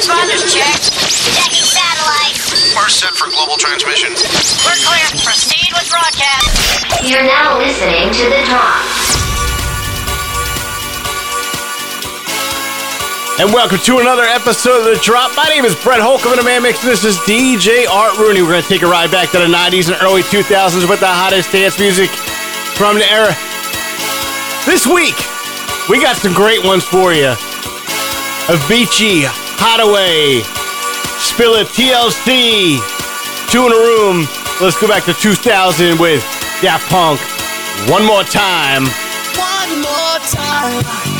Transponders checked. Checking satellites. First set for global transmission. We're clear. Proceed with broadcast. You're now listening to The Drop. And welcome to another episode of The Drop. My name is Brett Holcomb in a man mix. This is DJ Art Rooney. We're going to take a ride back to the 90s and early 2000s with the hottest dance music from the era. This week, we got some great ones for you. Avicii, Haddaway, Spill It, TLC, Two in a Room. Let's go back to 2000 with Daft Punk. One more time. One more time.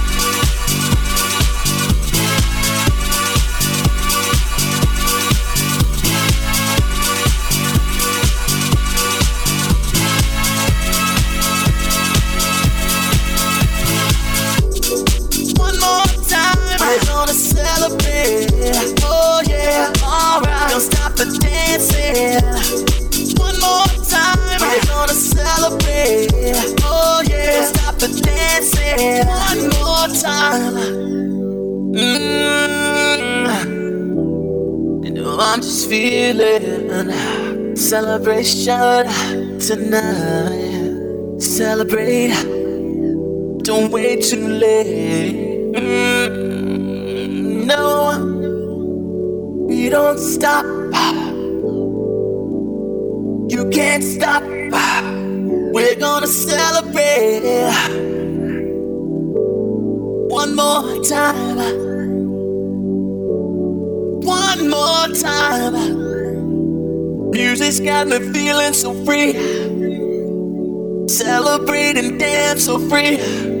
Celebrate. Oh yeah, alright. Don't stop the dancing. One more time, we're gonna celebrate. Oh yeah, don't stop the dancing. One more time. Mm. You know I'm just feeling celebration tonight. Celebrate. Don't wait too late. Mm, no, we don't stop. You can't stop. We're gonna celebrate it. one more time. One more time. Music's got me feeling so free. Celebrate and dance so free.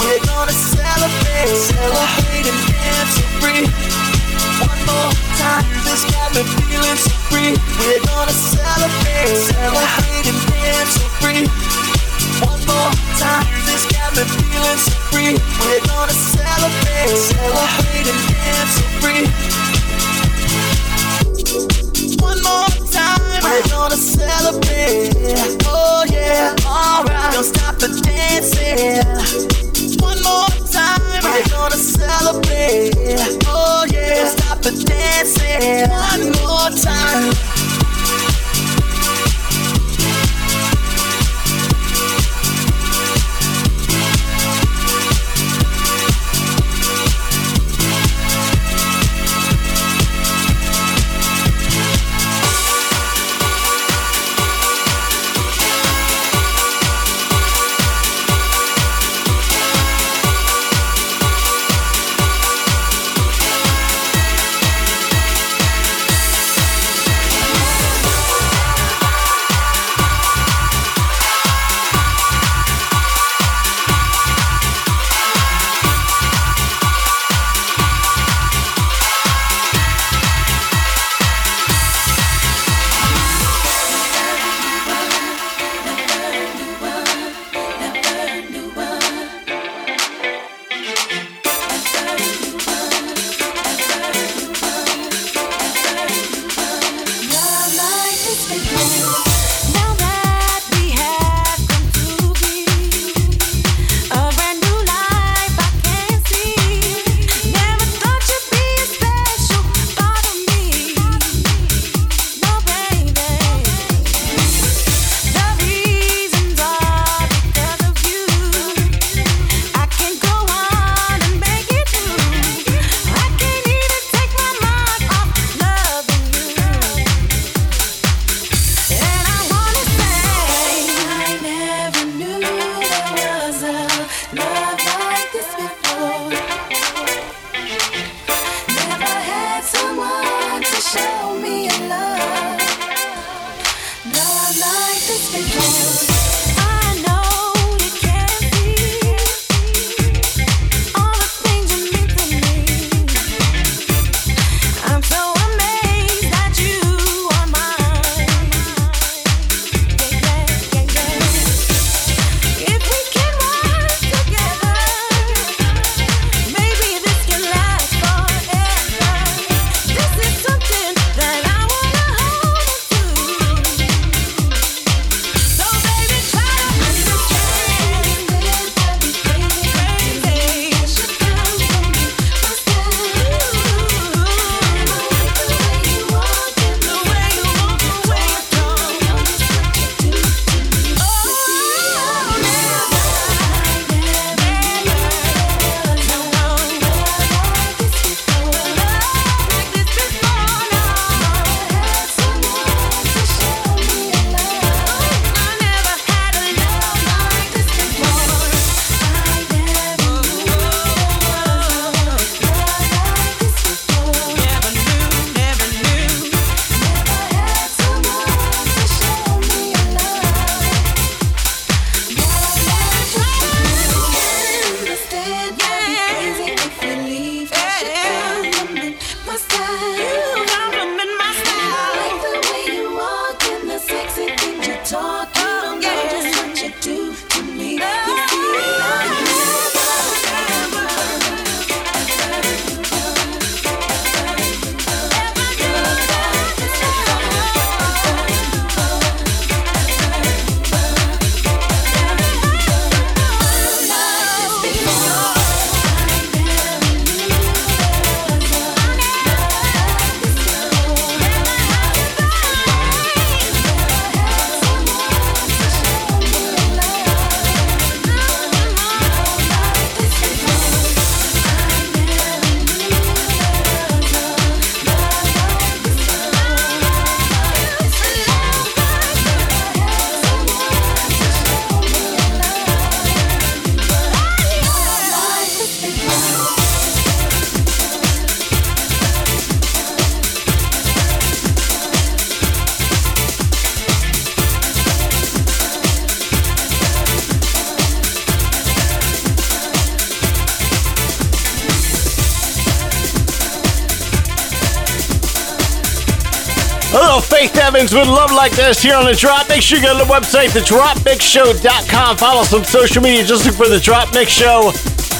With Love Like This here on The Drop. Make sure you go to the website, thedropmixshow.com. Follow us on social media. Just look for The Drop Mix Show.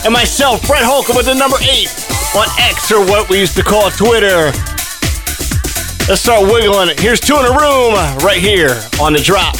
And myself, Brett Holcomb with the number 8 on X or what we used to call Twitter. Let's start wiggling it. Here's two in a room right here on The Drop.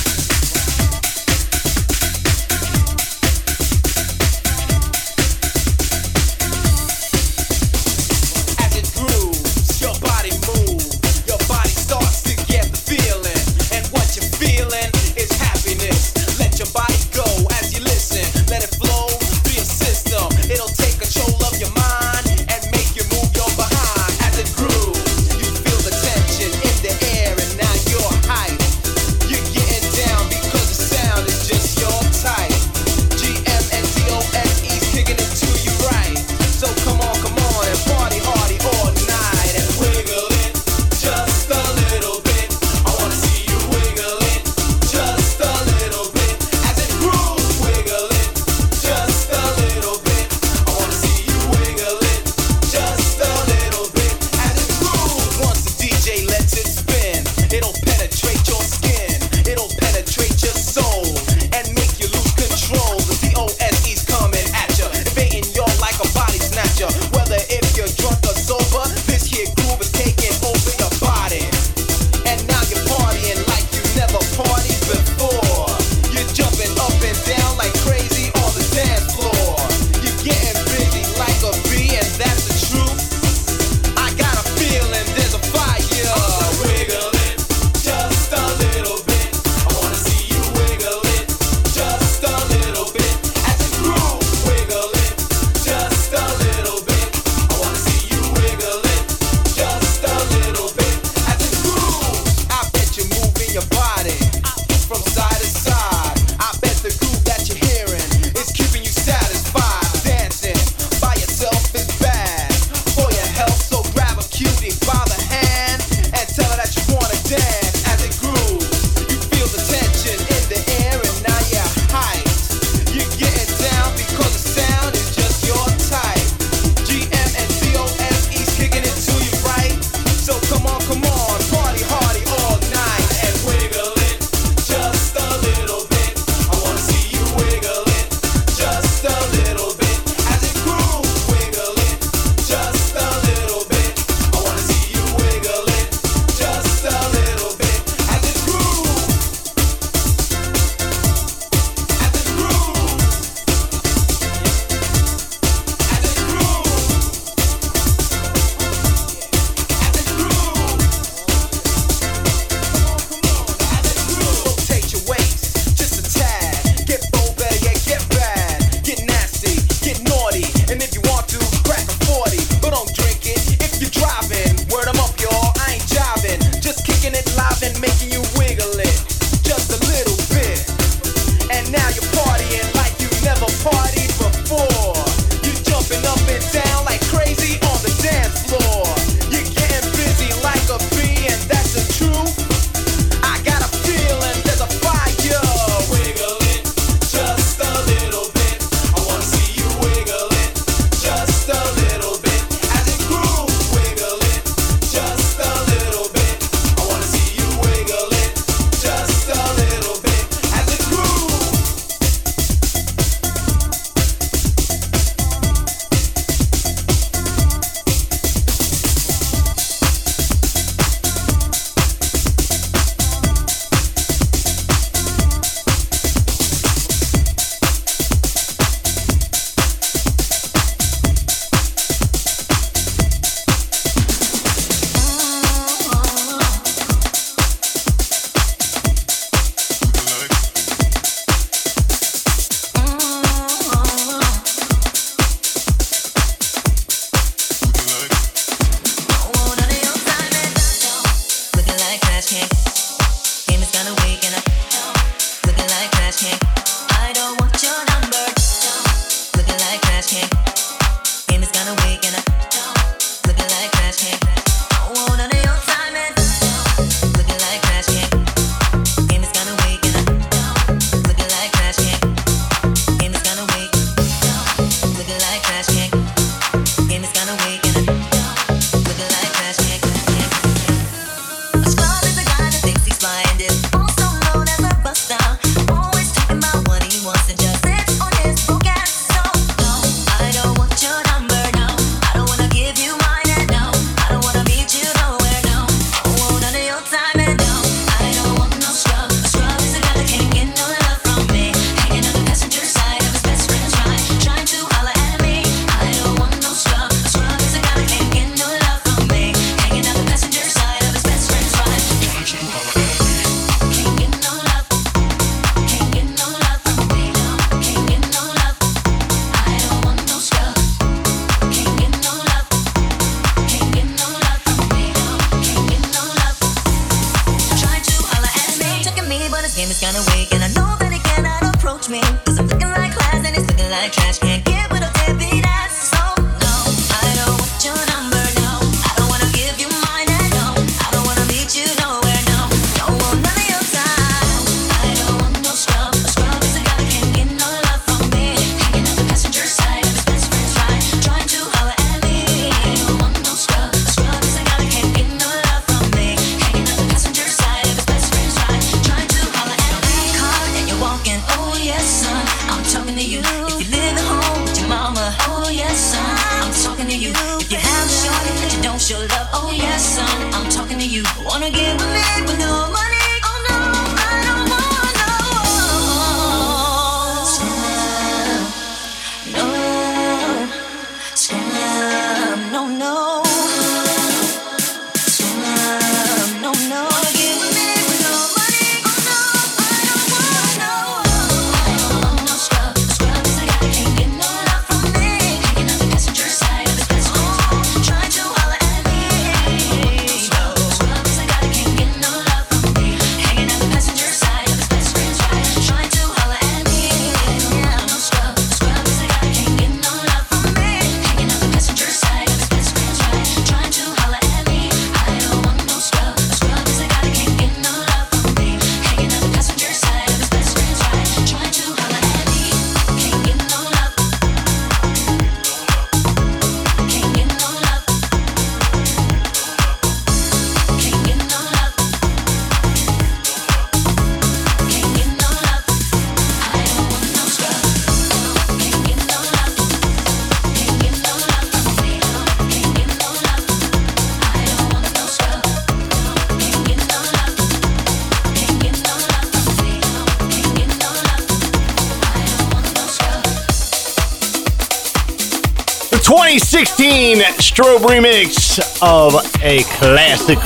Strobe remix of a classic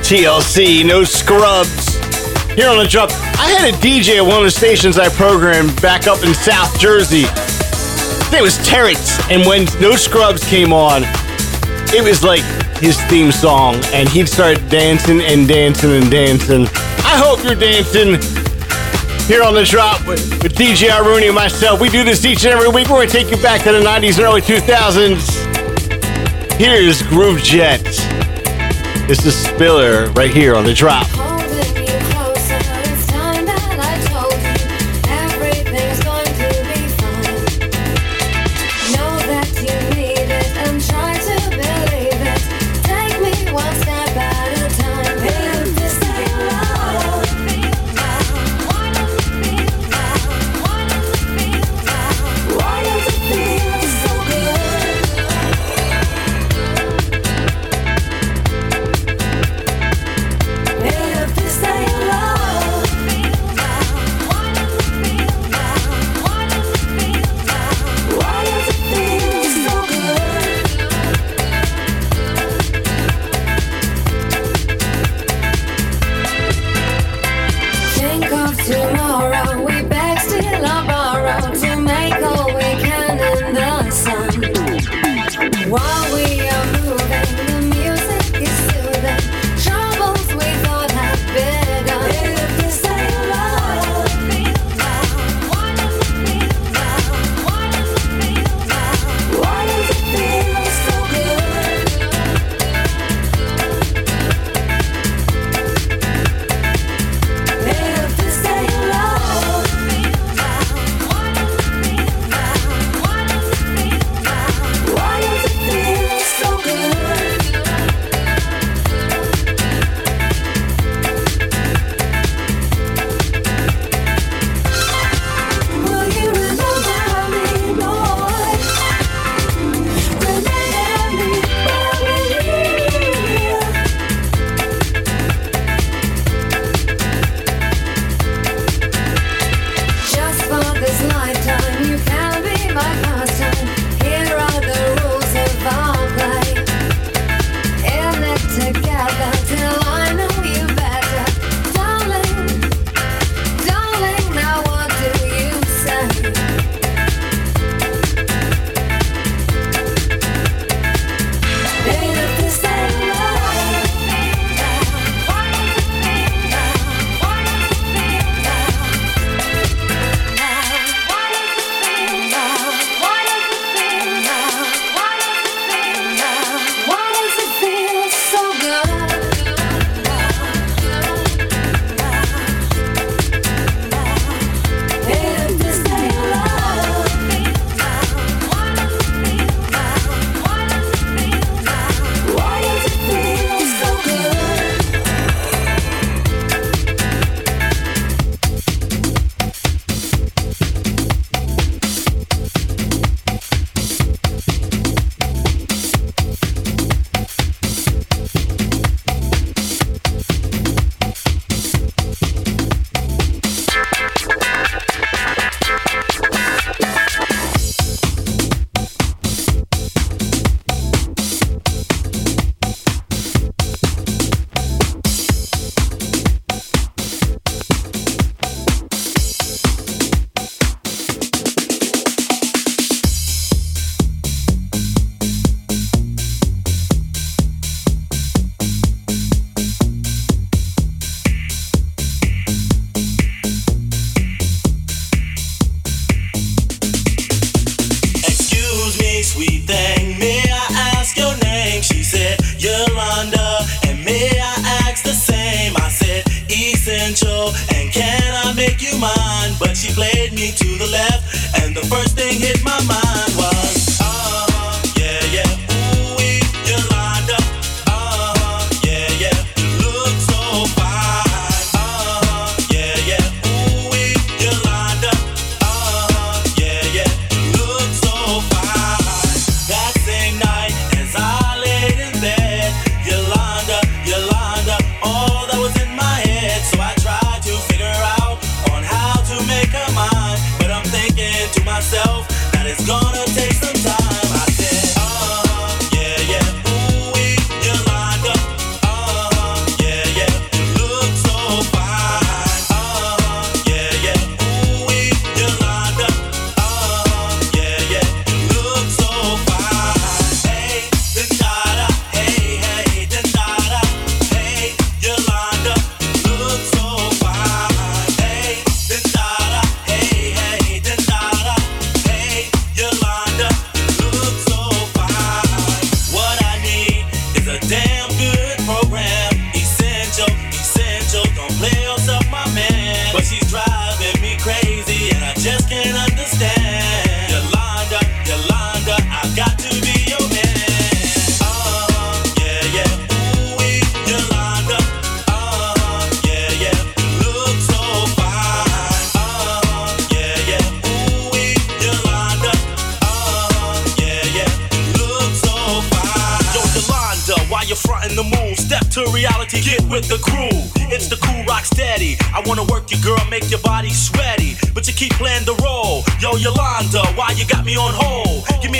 TLC, No Scrubs. Here on the drop, I had a DJ at one of the stations I programmed back up in South Jersey. It was Terrence, and when No Scrubs came on, it was like his theme song, and he'd start dancing and dancing and dancing. I hope you're dancing here on the drop with, with DJ Rooney and myself. We do this each and every week. We're going to take you back to the 90s and early 2000s. Here's Groove Jet. This is Spiller right here on the drop.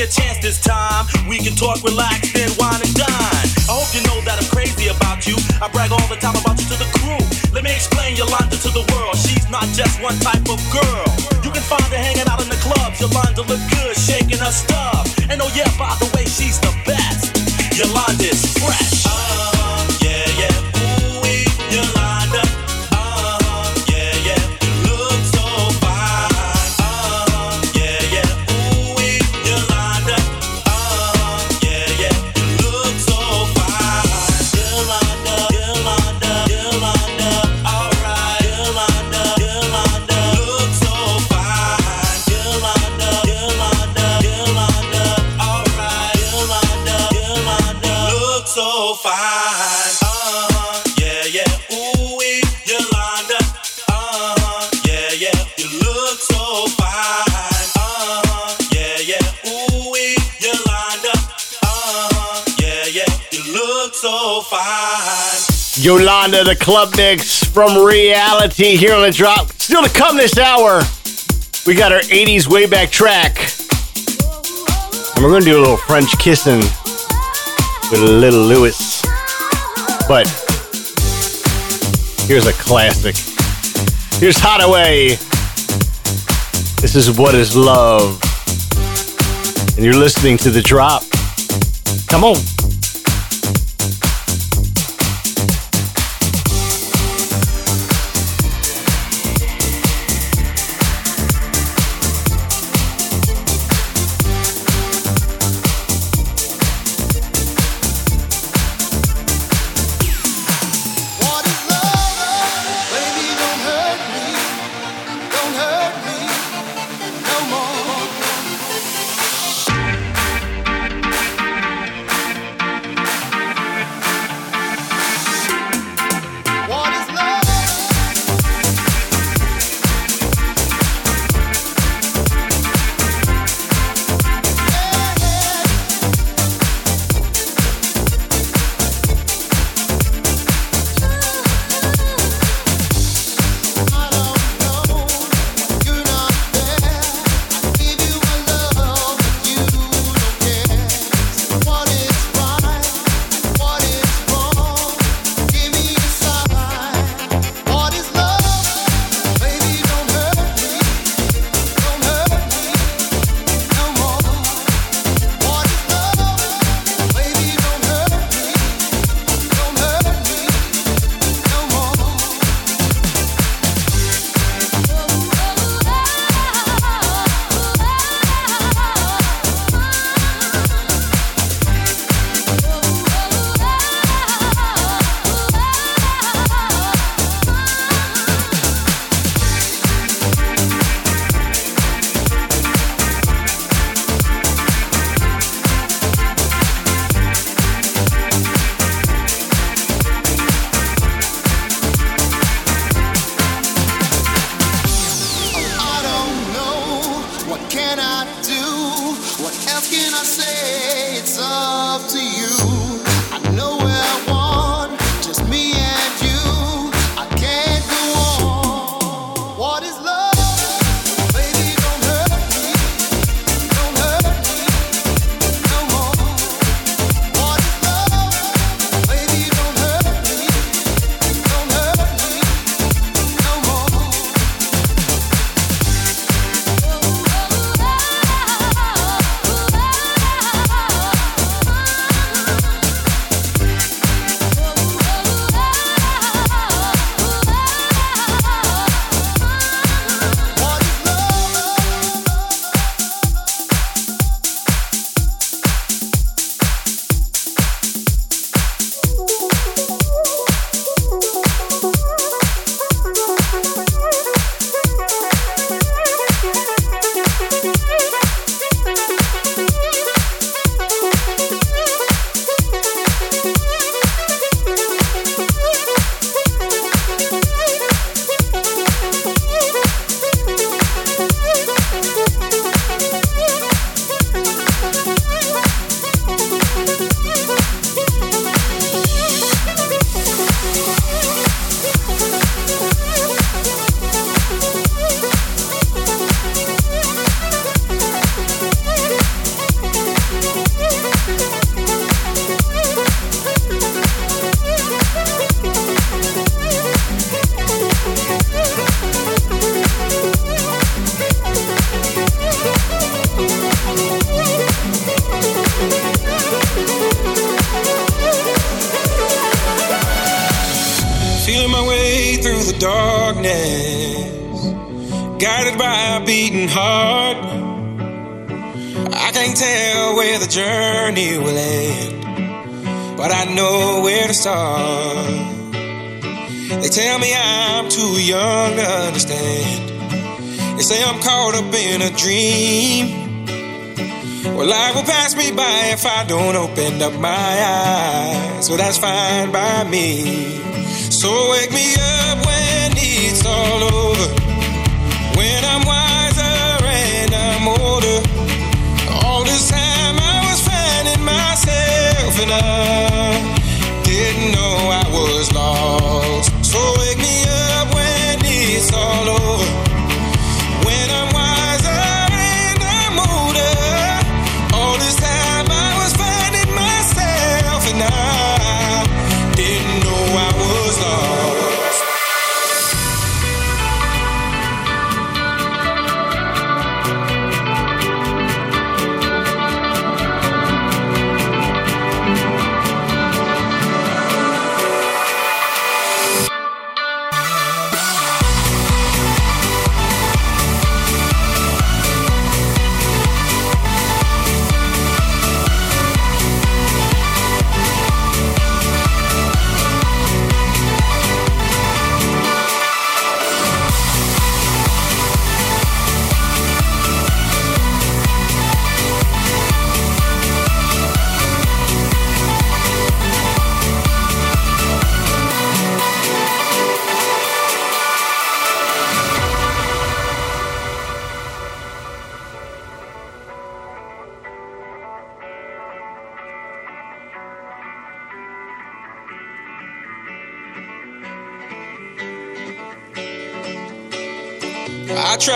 a chance this time. We can talk, relax, then wine and dine. I hope you know that I'm crazy about you. I brag all the time about you to the crew. Let me explain Yolanda to the world. She's not just one type Yolanda, the club mix from reality here on the drop. Still to come this hour, we got our 80s way back track. And we're going to do a little French kissing with a Lil Louis. But here's a classic. Here's Haddaway. This is What is Love. And you're listening to The Drop. Come on.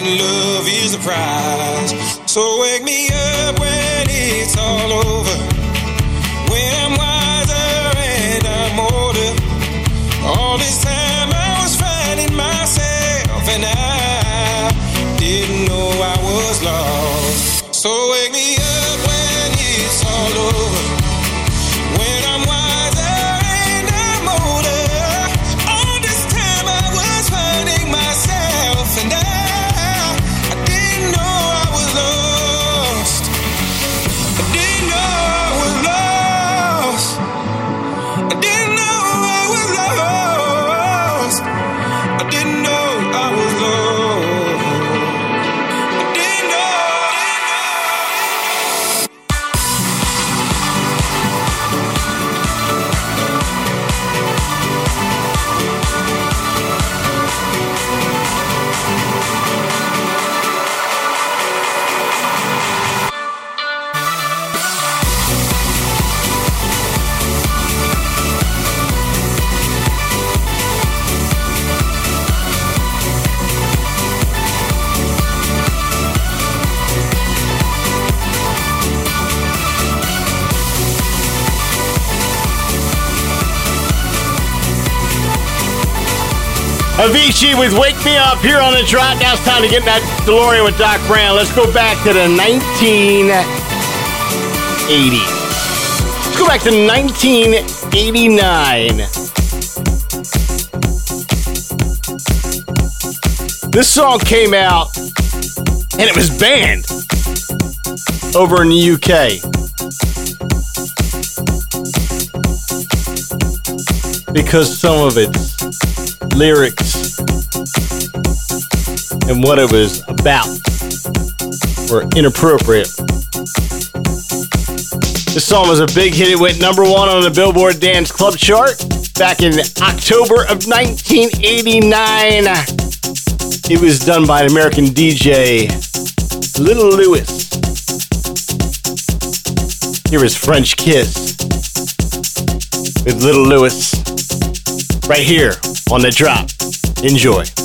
and love is the prize. So wake me up when it's all over. Avicii with Wake Me Up here on the drop. Now it's time to get that DeLorean with Doc Brown. Let's go back to the 1980s. Let's go back to 1989. This song came out and it was banned over in the UK. Because some of its lyrics and what it was about were inappropriate. This song was a big hit. It went number one on the Billboard Dance Club chart back in October of 1989. It was done by an American DJ, Lil Louis. Here is French Kiss with Lil Louis right here on the drop. Enjoy.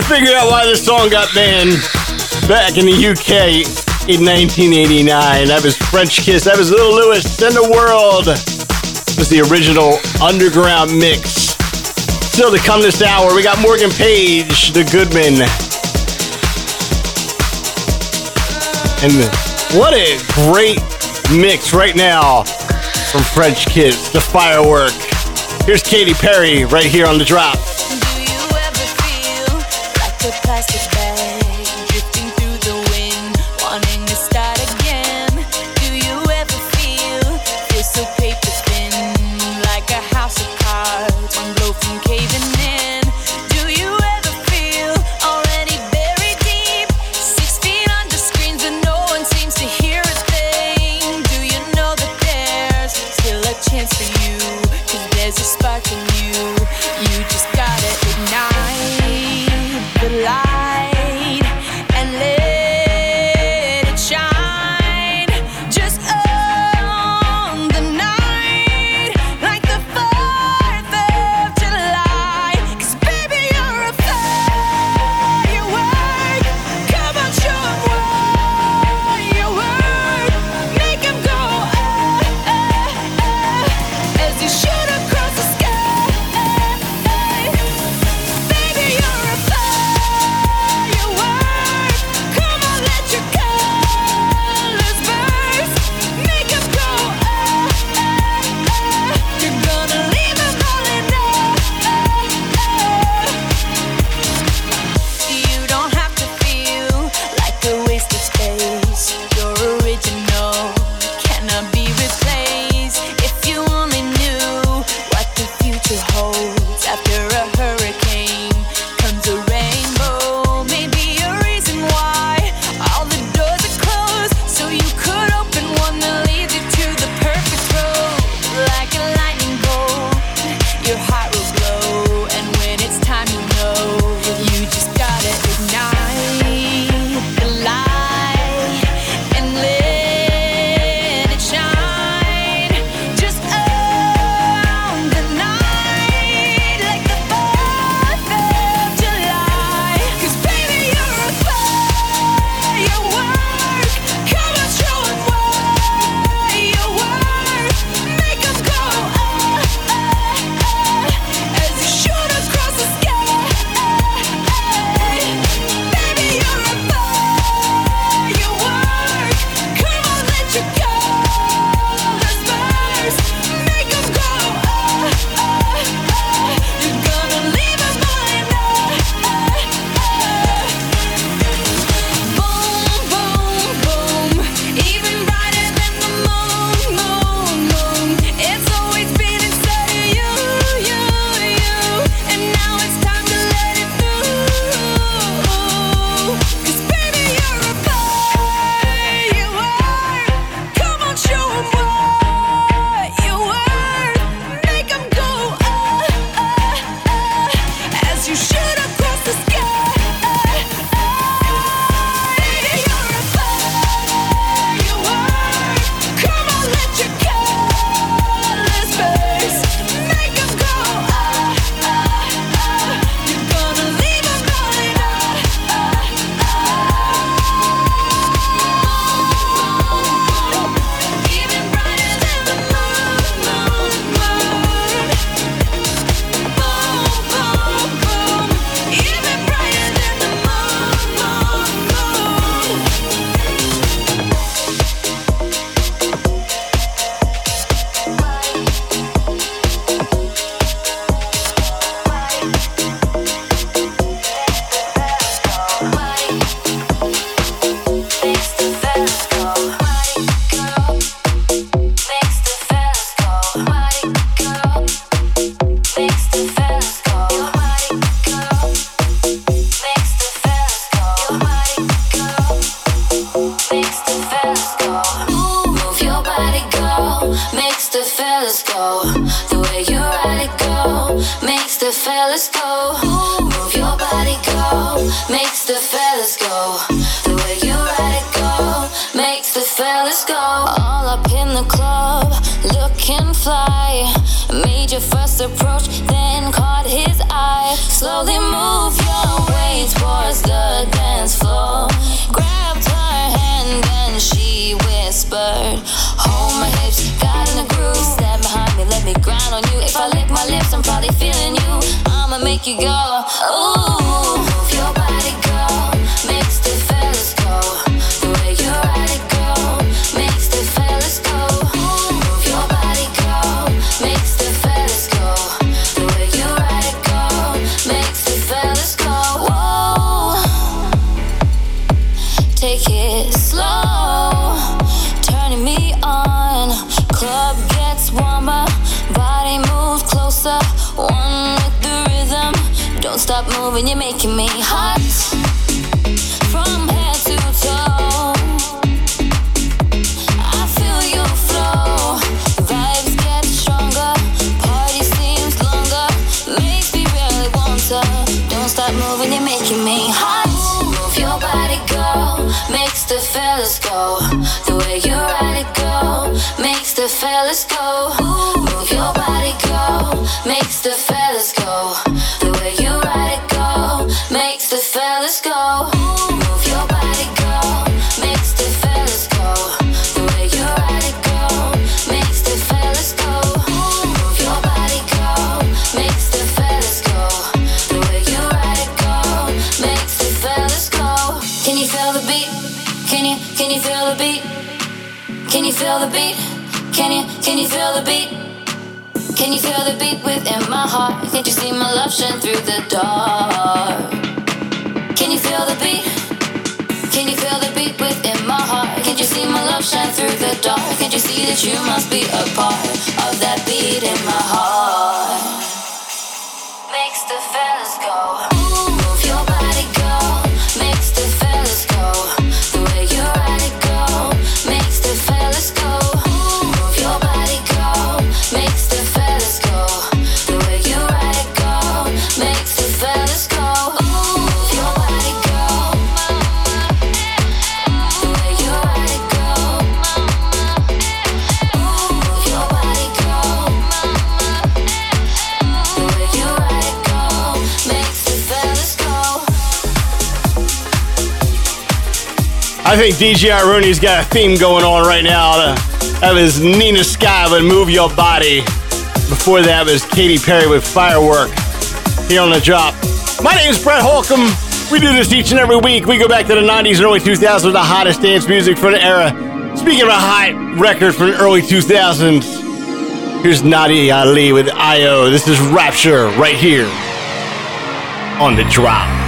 can figure out why this song got banned back in the UK in 1989. That was French Kiss. That was Lil Louis. Send the world. It was the original underground mix. Still to come this hour, we got Morgan Page, the Goodman. And what a great mix right now from French Kiss, the firework. Here's Katy Perry right here on the drop plastic. when you're making me hot. beat? Can you feel the beat within my heart? Can't you see my love shine through the dark? Can you feel the beat? Can you feel the beat within my heart? Can't you see my love shine through the dark? Can't you see that you must be a part of that beat in my heart? I think DJ Rooney's got a theme going on right now. That was Nina Sky with Move Your Body. Before that was Katy Perry with Firework here on the drop. My name is Brett Holcomb. We do this each and every week. We go back to the 90s and early 2000s with the hottest dance music from the era. Speaking of hot records from the early 2000s, here's Nadia Ali with iiO. This is Rapture right here on the drop.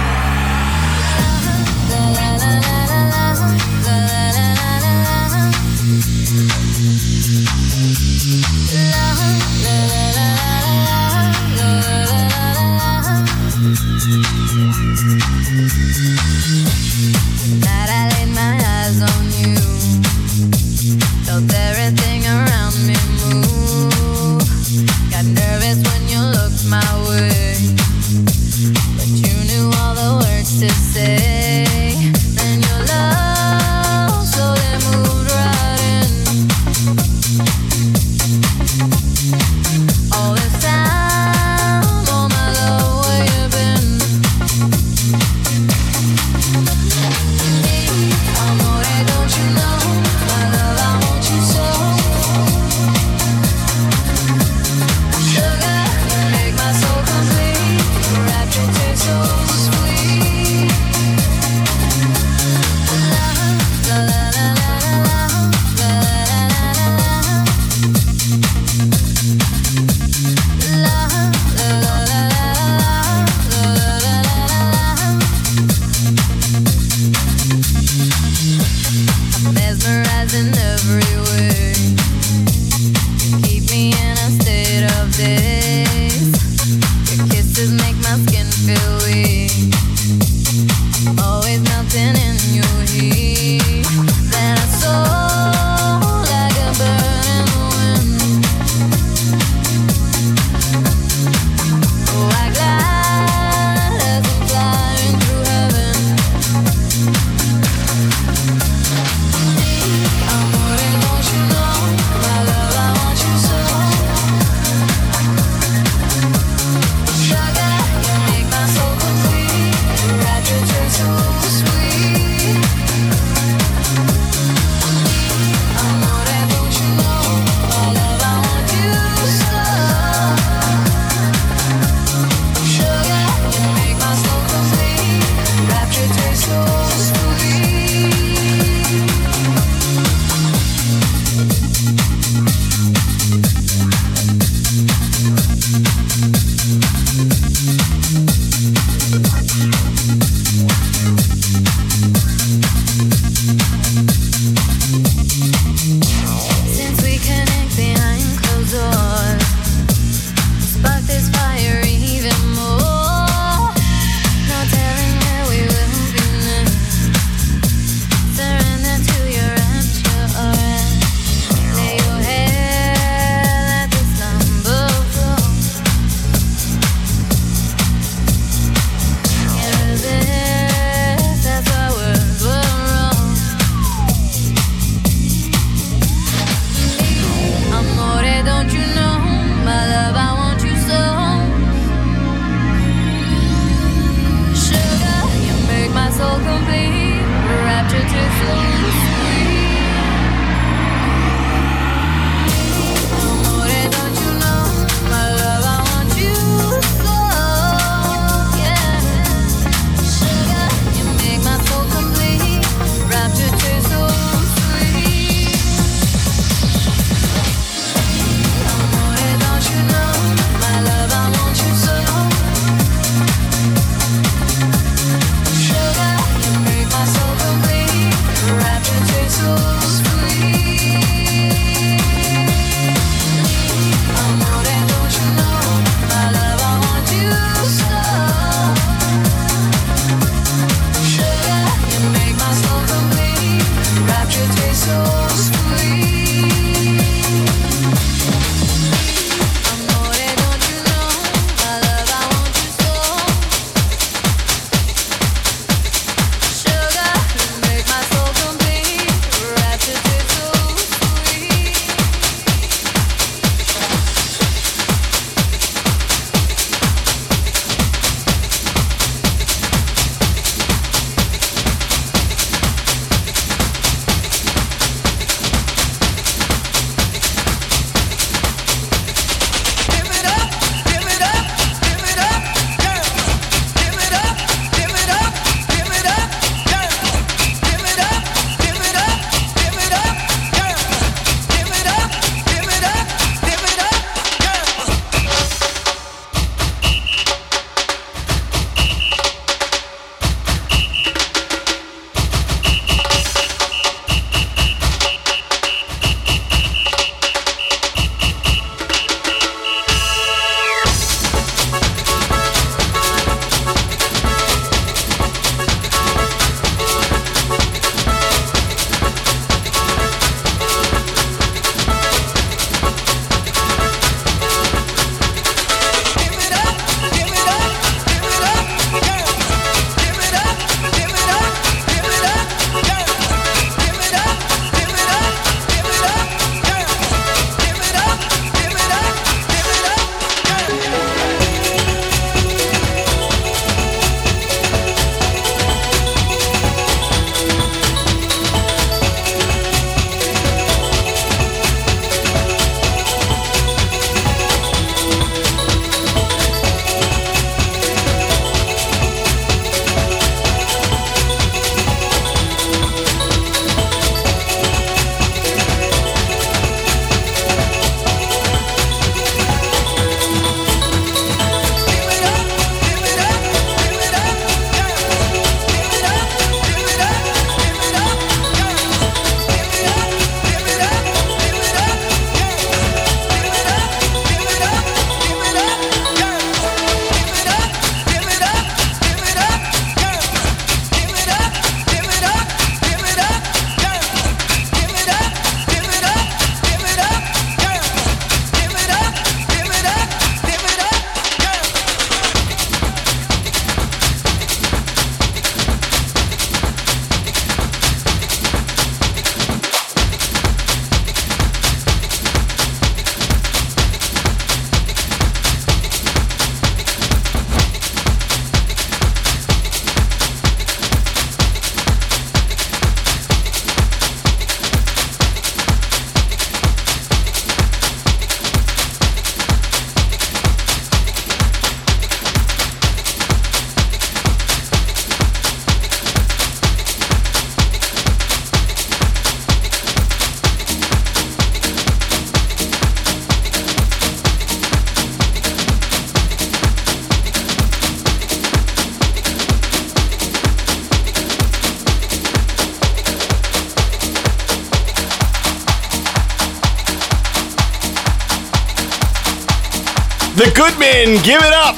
Give it up.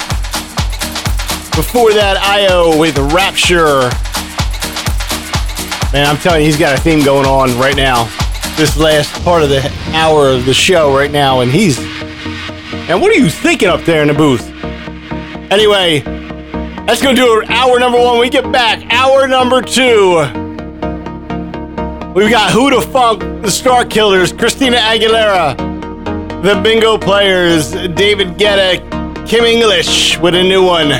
Before that, iiO with Rapture. Man, I'm telling you, he's got a theme going on right now. This last part of the hour of the show right now, and he's. And what are you thinking up there in the booth? Anyway, that's gonna do. Hour number one. When we get back. Hour number two. We've got Who to Funk, the Starkillers, Christina Aguilera, the Bingo Players, David Guetta, Kim English with a new one.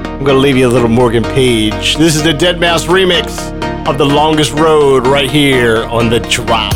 I'm gonna leave you a little Morgan Page. This is the deadmau5 remix of The Longest Road right here on The Drop.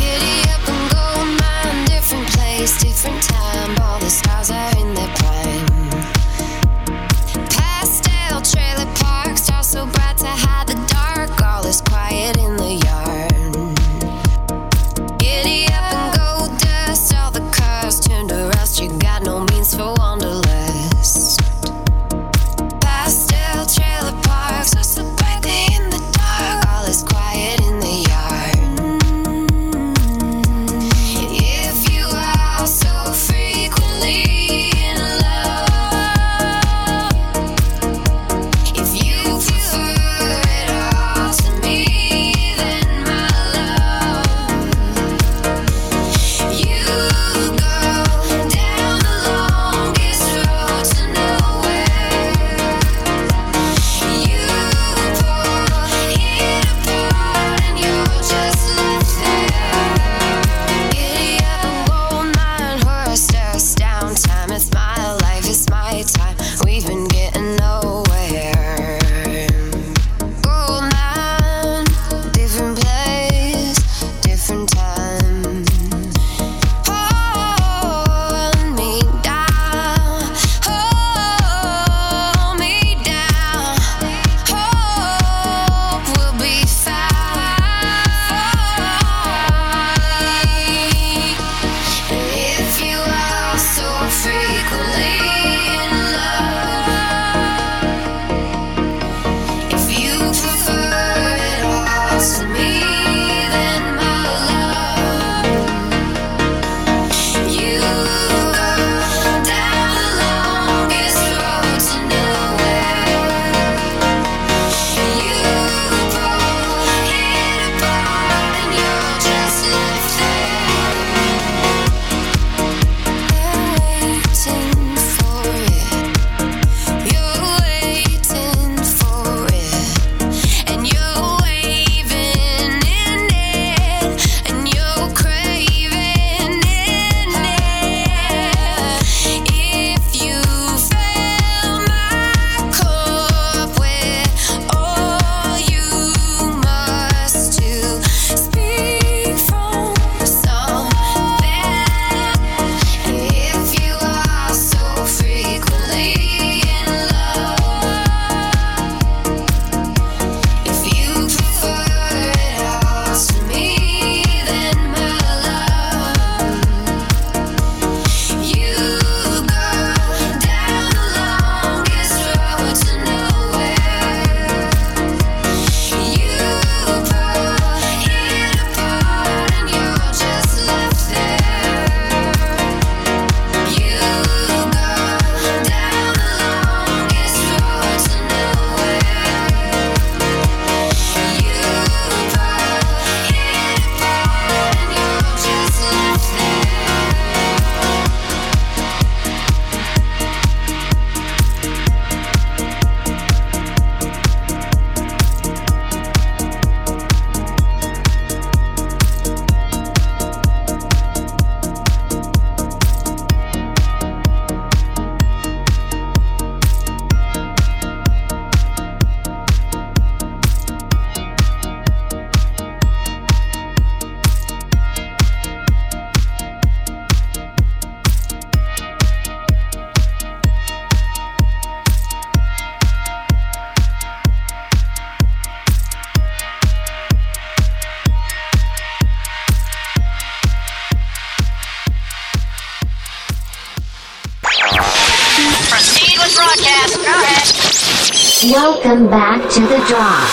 Welcome back to the drop.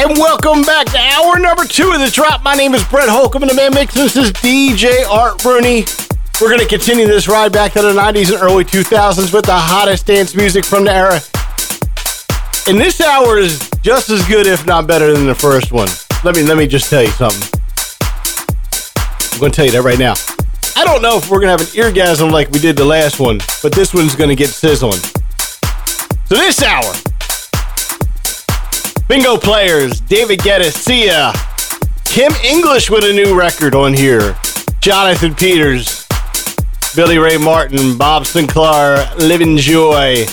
And welcome back to hour number two of the drop. My name is Brett Holcomb, and the man makes this is DJ Art Rooney. We're going to continue this ride back to the 90s and early 2000s with the hottest dance music from the era. And this hour is just as good, if not better, than the first one. Let me let me just tell you something. I'm going to tell you that right now. I don't know if we're going to have an eargasm like we did the last one, but this one's going to get sizzling. So this hour, Bingo players, David Guetta, Sia, Kim English with a new record on here, Jonathan Peters, Billy Ray Martin, Bob Sinclar, Livin' Joy.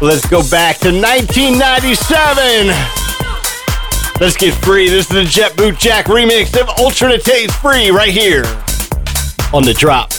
Let's go back to 1997. Let's get free. This is the Jet Boot Jack remix of Ultra Naté's Free right here on the drop.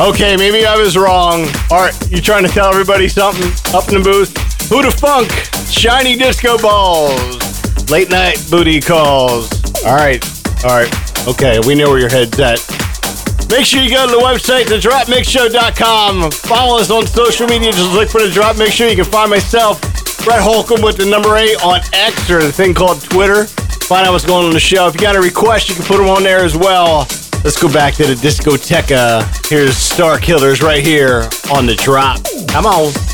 Okay, maybe I was wrong. Art, you trying to tell everybody something up in the booth? Buddha Funk, Shiny Disco Balls, Late Night Booty Calls. All right, all right, okay, we know where your head's at. Make sure you go to the website, thedropmixshow.com. Follow us on social media. Just look for the Drop Mix Show. You can find myself, Brett Holcomb, with the number eight on X or the thing called Twitter. Find out what's going on the show. If you got a request, you can put them on there as well. Let's go back to the discoteca. Here's Starkillers right here on the drop. Come on.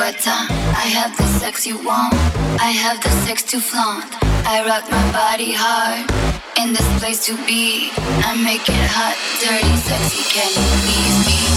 I have the sex you want, I have the sex to flaunt. I rock my body hard in this place to be. I make it hot, dirty, sexy. Can you please me?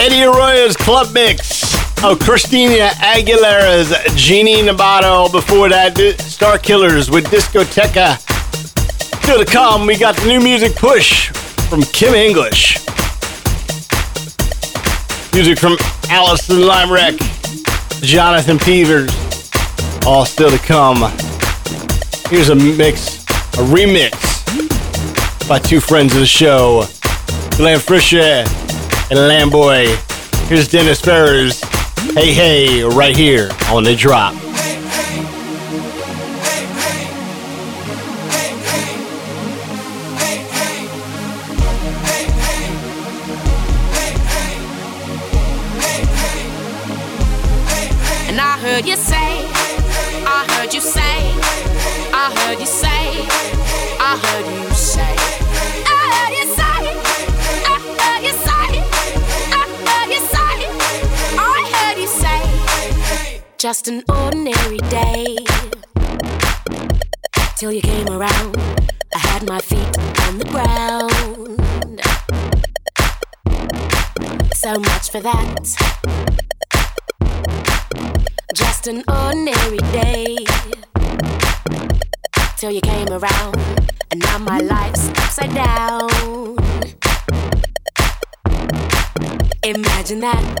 Eddie Arroyo's Club Mix Oh, Christina Aguilera's Genie in a Bottle. Before that, Starkillers with Discoteca. Still to come, we got the new music push from Kim English. Music from Alison Limerick, Jonathan Peters. All still to come. Here's a mix, a remix by two friends of the show, Glenn Friscia and Lamboy. Here's Dennis Ferrer's. Hey, hey, right here on the drop. Just an ordinary day. Till you came around, I had my feet on the ground. So much for that just an ordinary day. Till you came around, and now my life's upside down. Imagine that.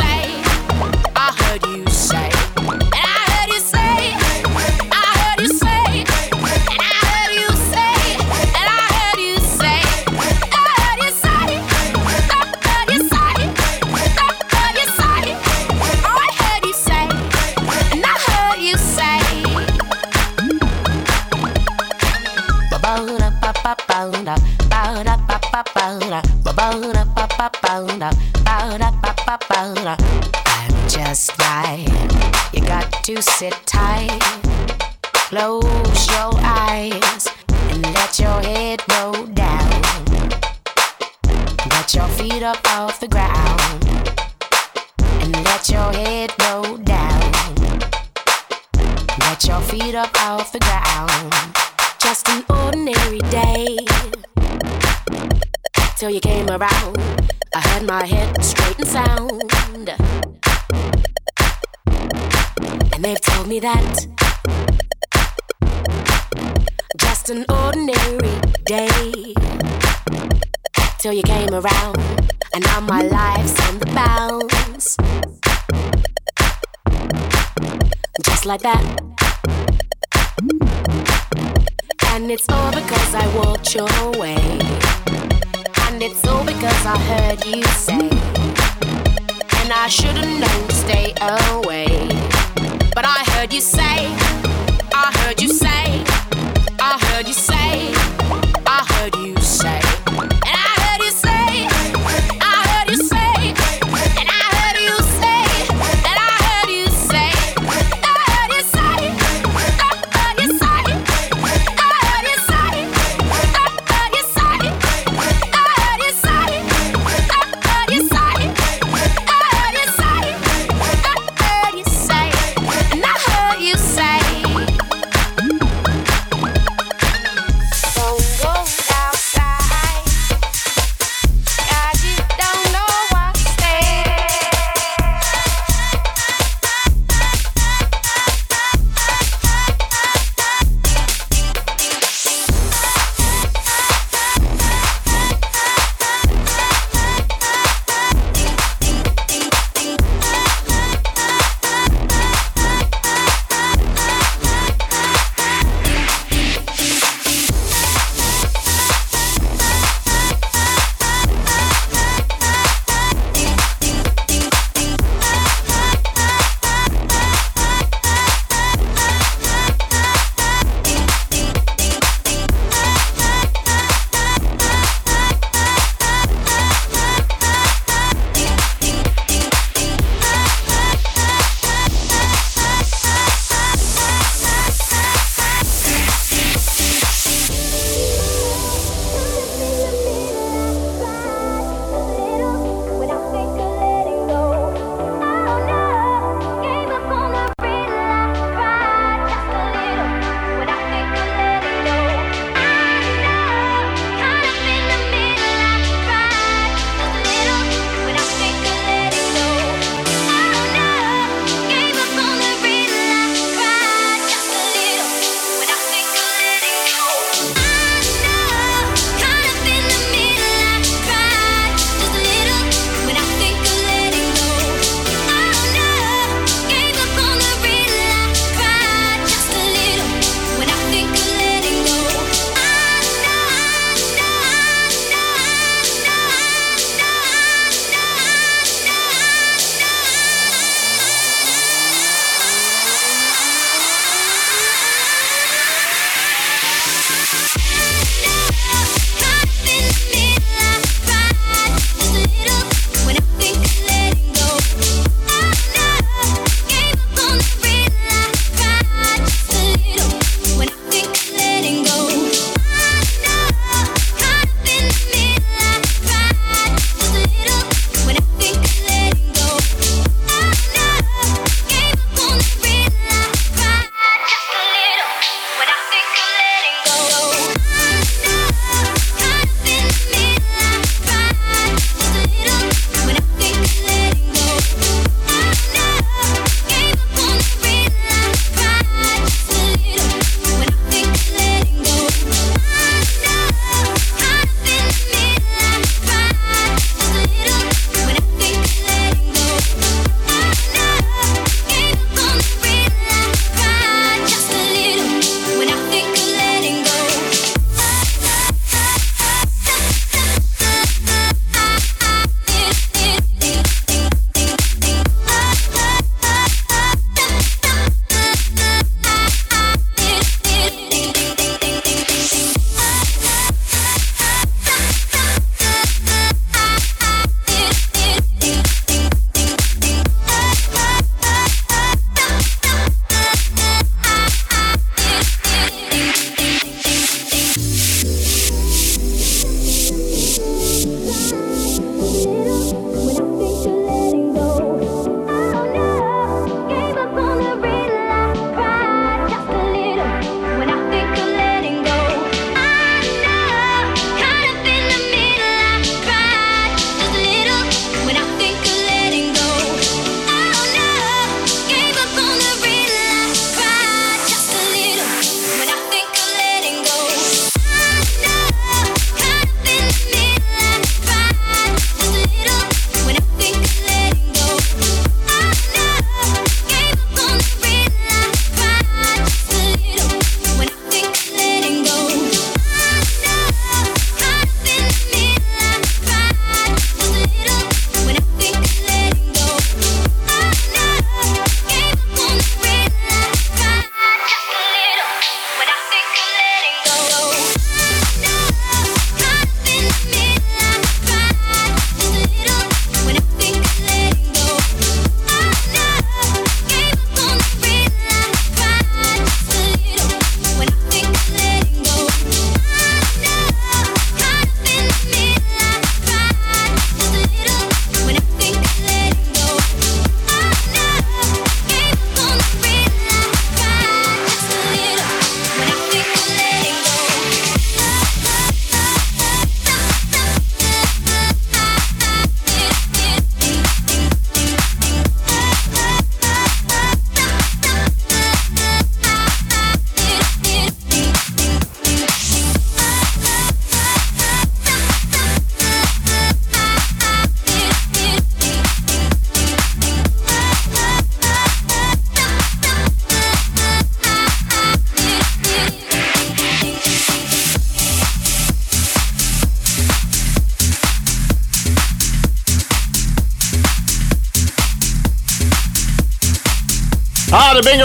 I'm just right. You got to sit tight. Close your eyes and let your head roll down. Get your feet up off the ground and let your head roll down. Get your feet up off the ground. Just an ordinary day. Till you came around, I had my head straight and sound. And they've told me that just an ordinary day. Till you came around, and now my life's on the bounce. Just like that. And it's all because I walked your way. And it's all because I heard you say. And I should've known to stay away. But I heard you say, I heard you say, I heard you say, I heard you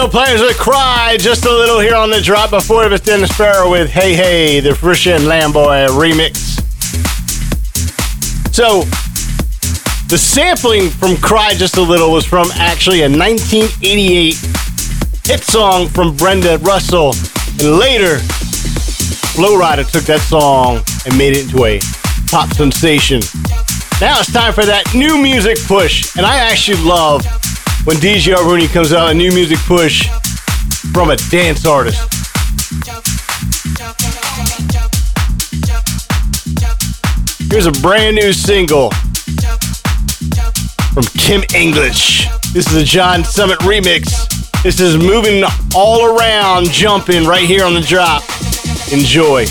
players with Cry just a little here on the drop before it was Dennis Ferrer with Hey Hey, the Friscia and Lamboy remix. So, the sampling from Cry Just a Little was from actually a 1988 hit song from Brenda Russell. And later, Flo Rida took that song and made it into a pop sensation. Now it's time for that new music push. And I actually love when DJ Rooney comes out a new music push from a dance artist. Here's a brand new single from Kim English. This is a John Summit remix. This is moving all around, jumping right here on the drop. Enjoy.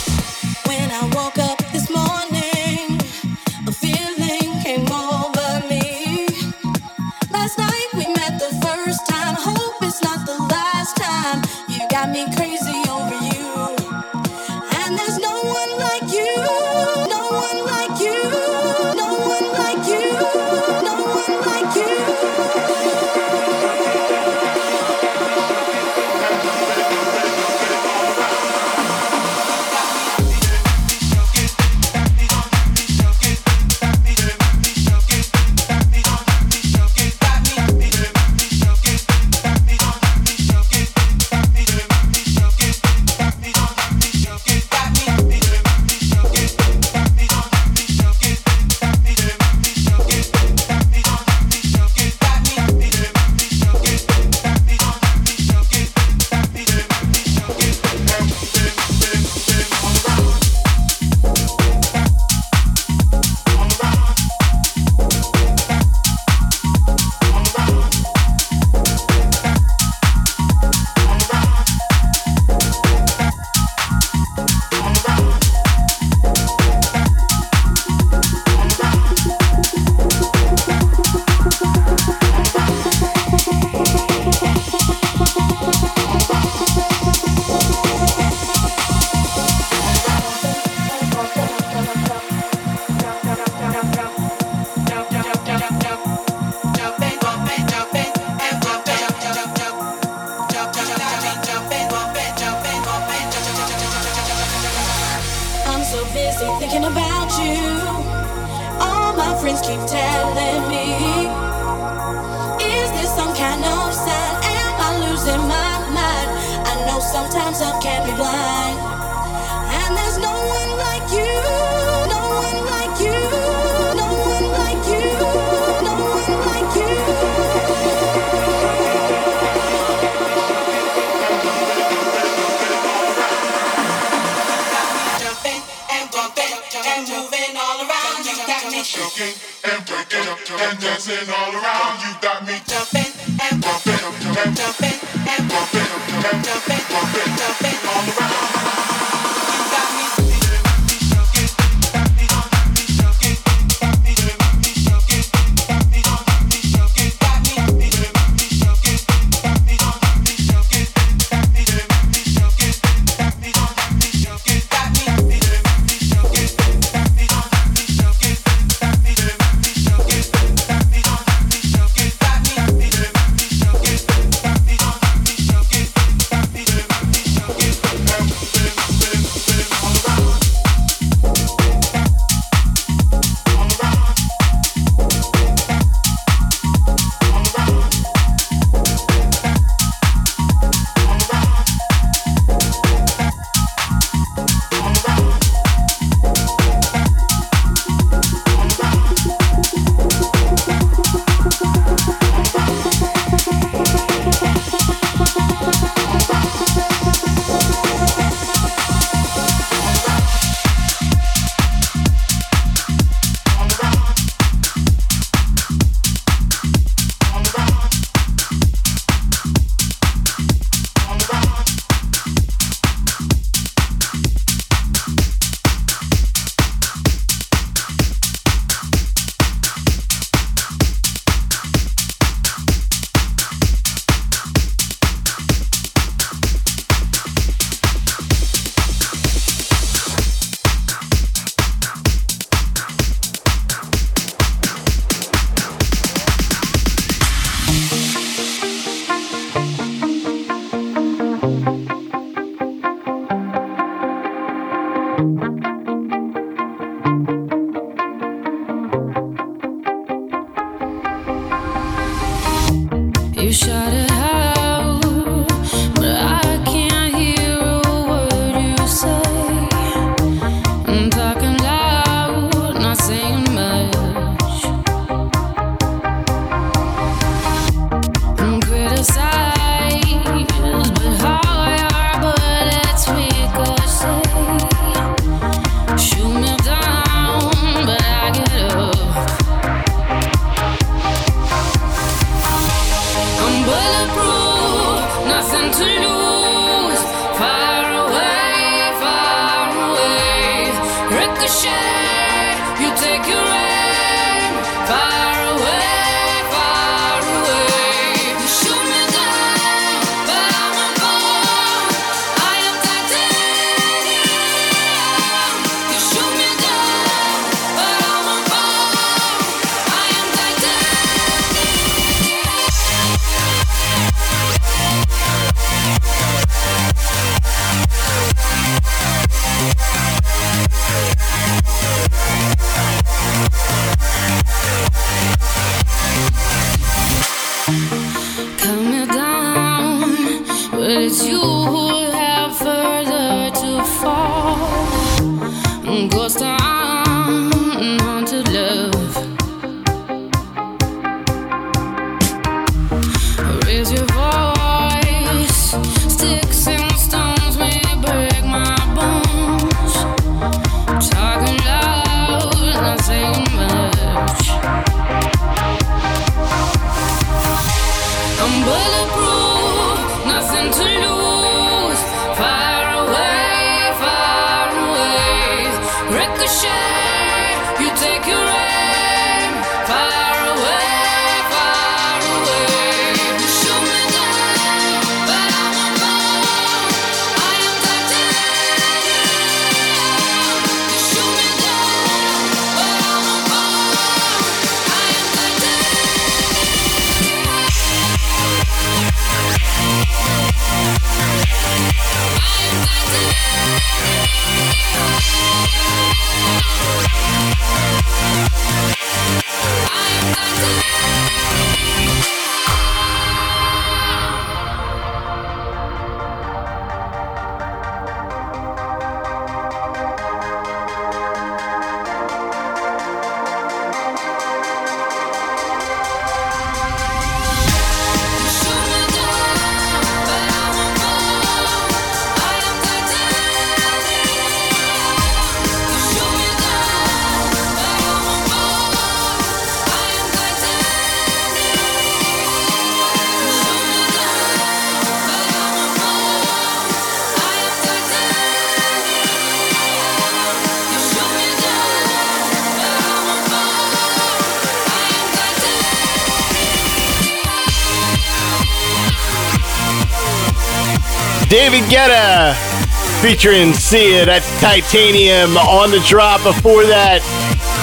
featuring it That's Titanium on the drop. Before that,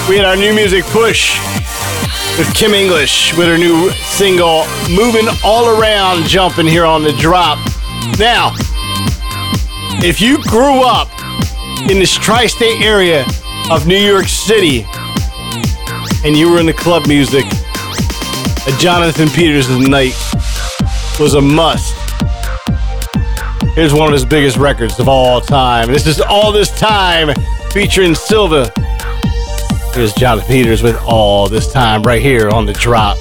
we had our new music push with Kim English with her new single, Moving All Around, jumping here on the drop. Now, if you grew up in this tri state area of New York City and you were in the club music, a Jonathan Peters night was a must. Here's one of his biggest records of all time. This is All This Time featuring Silva. Here's Jonathan Peters with All This Time right here on the drop.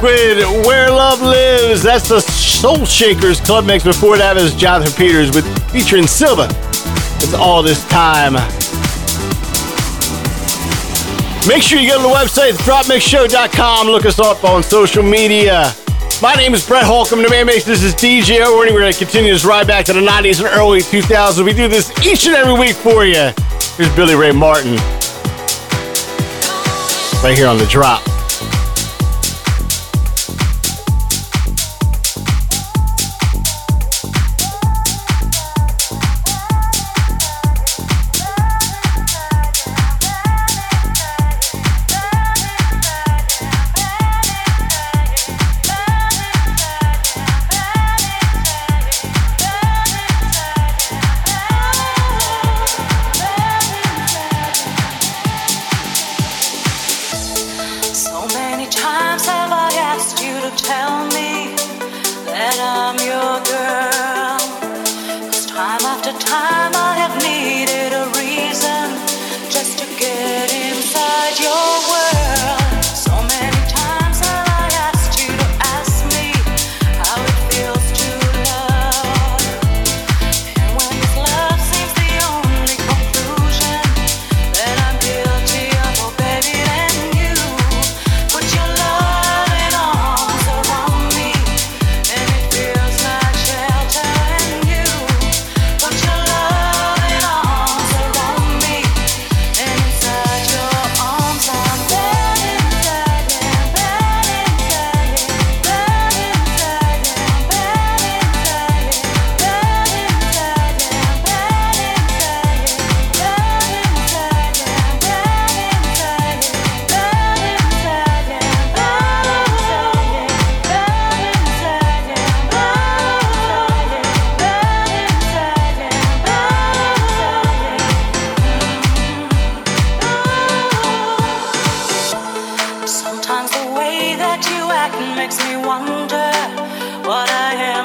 Where Love Lives. That's the Soul Shakers Club Mix. Before that is Jonathan Peters with featuring Silva. It's all this time. Make sure you go to the website, dropmixshow.com. Look us up on social media. My name is Brett Holcomb, the Man Makes. This is DJ O'Reilly. We're going to continue this ride back to the 90s and early 2000s. We do this each and every week for you. Here's Billie Ray Martin. Right here on the drop.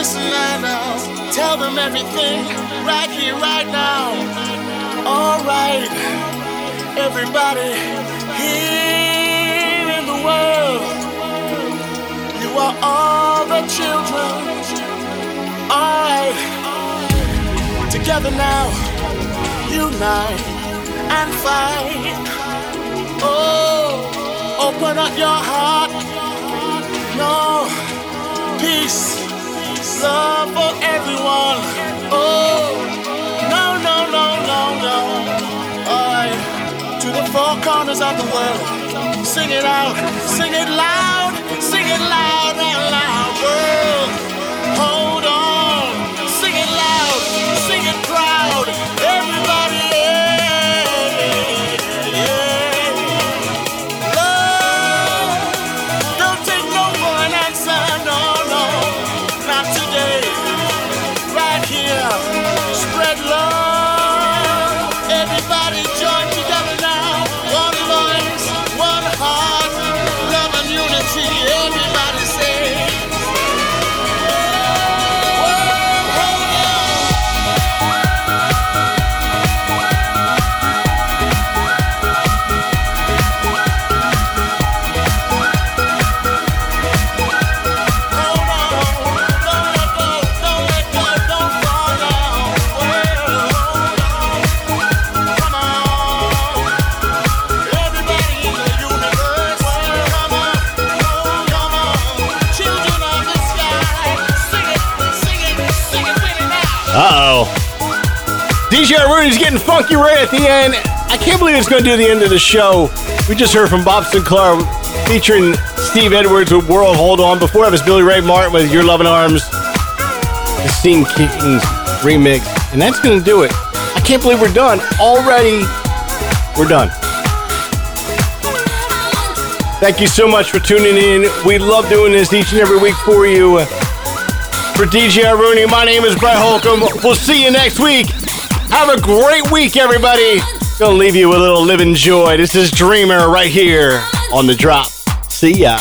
Listen and now, tell them everything, right here, right now. Alright, everybody here in the world, you are all the children. Alright, together now, unite and fight. Oh, open up your heart. No, peace, love for everyone. Oh, no, no, no, no, no. Alright, to the four corners of the world. Sing it out, sing it loud, sing it loud. Rooney's getting funky right at the end. I can't believe it's going to do the end of the show. We just heard from Bob Sinclar featuring Steve Edwards with World Hold On. Before that was Billie Ray Martin with Your Loving Arms. The Scene Kings remix. And that's going to do it. I can't believe we're done. Already, we're done. Thank you so much for tuning in. We love doing this each and every week for you. For DJ Rooney, my name is Brett Holcomb. We'll see you next week. Have a great week, everybody. Gonna leave you with a little Livin' Joy. This is Dreamer right here on the drop. See ya.